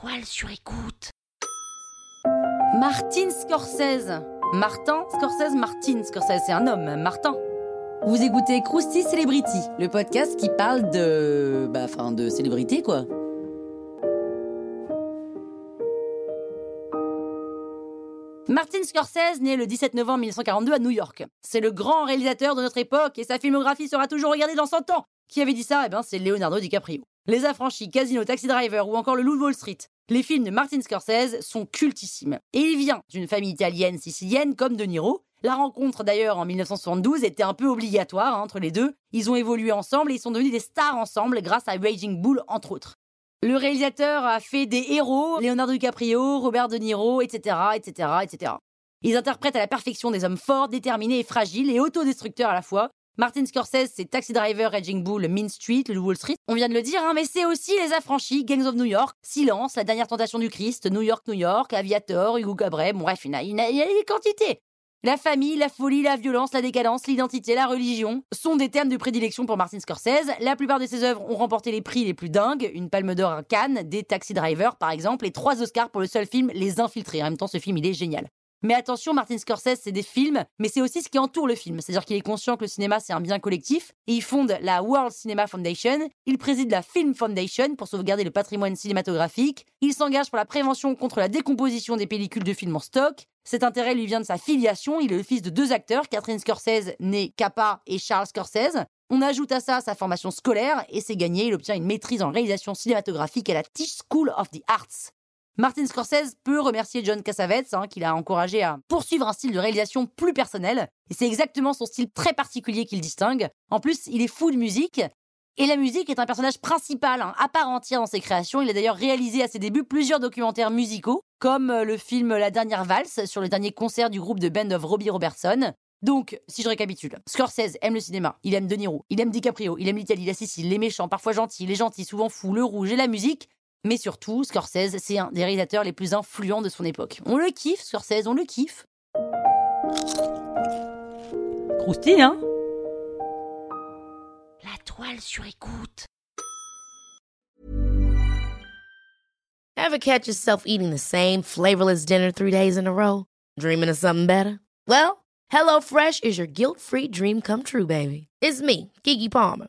toile sur écoute. Martin Scorsese. Martin Scorsese, Martin Scorsese, c'est un homme, Martin. Vous écoutez Krusty Celebrity, le podcast qui parle de. Bah, enfin, de célébrité, quoi. Martin Scorsese naît le 17 novembre 1942 à New York. C'est le grand réalisateur de notre époque et sa filmographie sera toujours regardée dans 100 ans. Qui avait dit ça? Eh bien, c'est Leonardo DiCaprio. Les Affranchis, Casino, Taxi Driver ou encore Le Loup de Wall Street. Les films de Martin Scorsese sont cultissimes. Et il vient d'une famille italienne sicilienne comme De Niro. La rencontre d'ailleurs en 1972 était un peu obligatoire hein, entre les deux. Ils ont évolué ensemble et ils sont devenus des stars ensemble grâce à Raging Bull entre autres. Le réalisateur a fait des héros, Leonardo DiCaprio, Robert De Niro, etc., etc., etc. Ils interprètent à la perfection des hommes forts, déterminés et fragiles et autodestructeurs à la fois. Martin Scorsese, c'est Taxi Driver, Raging Bull, Mean Street, le Wall Street. On vient de le dire, hein, mais c'est aussi Les Affranchis, Gangs of New York, Silence, La Dernière Tentation du Christ, New York, New York, Aviator, Hugo Cabret. Bon, bref, il y, a, des quantités. La famille, la folie, la violence, la décadence, l'identité, la religion sont des thèmes de prédilection pour Martin Scorsese. La plupart de ses œuvres ont remporté les prix les plus dingues, une palme d'or à Cannes, des Taxi Drivers par exemple, et trois Oscars pour le seul film Les Infiltrés. En même temps, ce film, il est génial. Mais attention, Martin Scorsese, c'est des films, mais c'est aussi ce qui entoure le film. C'est-à-dire qu'il est conscient que le cinéma, c'est un bien collectif, et il fonde la World Cinema Foundation, il préside la Film Foundation pour sauvegarder le patrimoine cinématographique, il s'engage pour la prévention contre la décomposition des pellicules de films en stock, cet intérêt lui vient de sa filiation, il est le fils de deux acteurs, Catherine Scorsese, née Kappa, et Charles Scorsese. On ajoute à ça sa formation scolaire, et c'est gagné, il obtient une maîtrise en réalisation cinématographique à la Tisch School of the Arts. Martin Scorsese peut remercier John Cassavetes, hein, qui l'a encouragé à poursuivre un style de réalisation plus personnel. Et c'est exactement son style très particulier qu'il distingue. En plus, il est fou de musique. Et la musique est un personnage principal, hein, à part entière dans ses créations. Il a d'ailleurs réalisé à ses débuts plusieurs documentaires musicaux, comme euh, le film La dernière valse sur le dernier concert du groupe de band of Robbie Robertson. Donc, si je récapitule, Scorsese aime le cinéma, il aime De Niro, il aime DiCaprio, il aime l'Italie, la Sicile, les méchants, parfois gentils, les gentils, souvent fous, le rouge et la musique. Mais surtout, Scorsese, c'est un des réalisateurs les plus influents de son époque. On le kiffe, Scorsese, on le kiffe. Croustille, hein? La toile sur écoute. Ever catch yourself eating the same flavorless dinner three days in a row? Dreaming of something better? Well, HelloFresh is your guilt-free dream come true, baby. It's me, Kiki Palmer.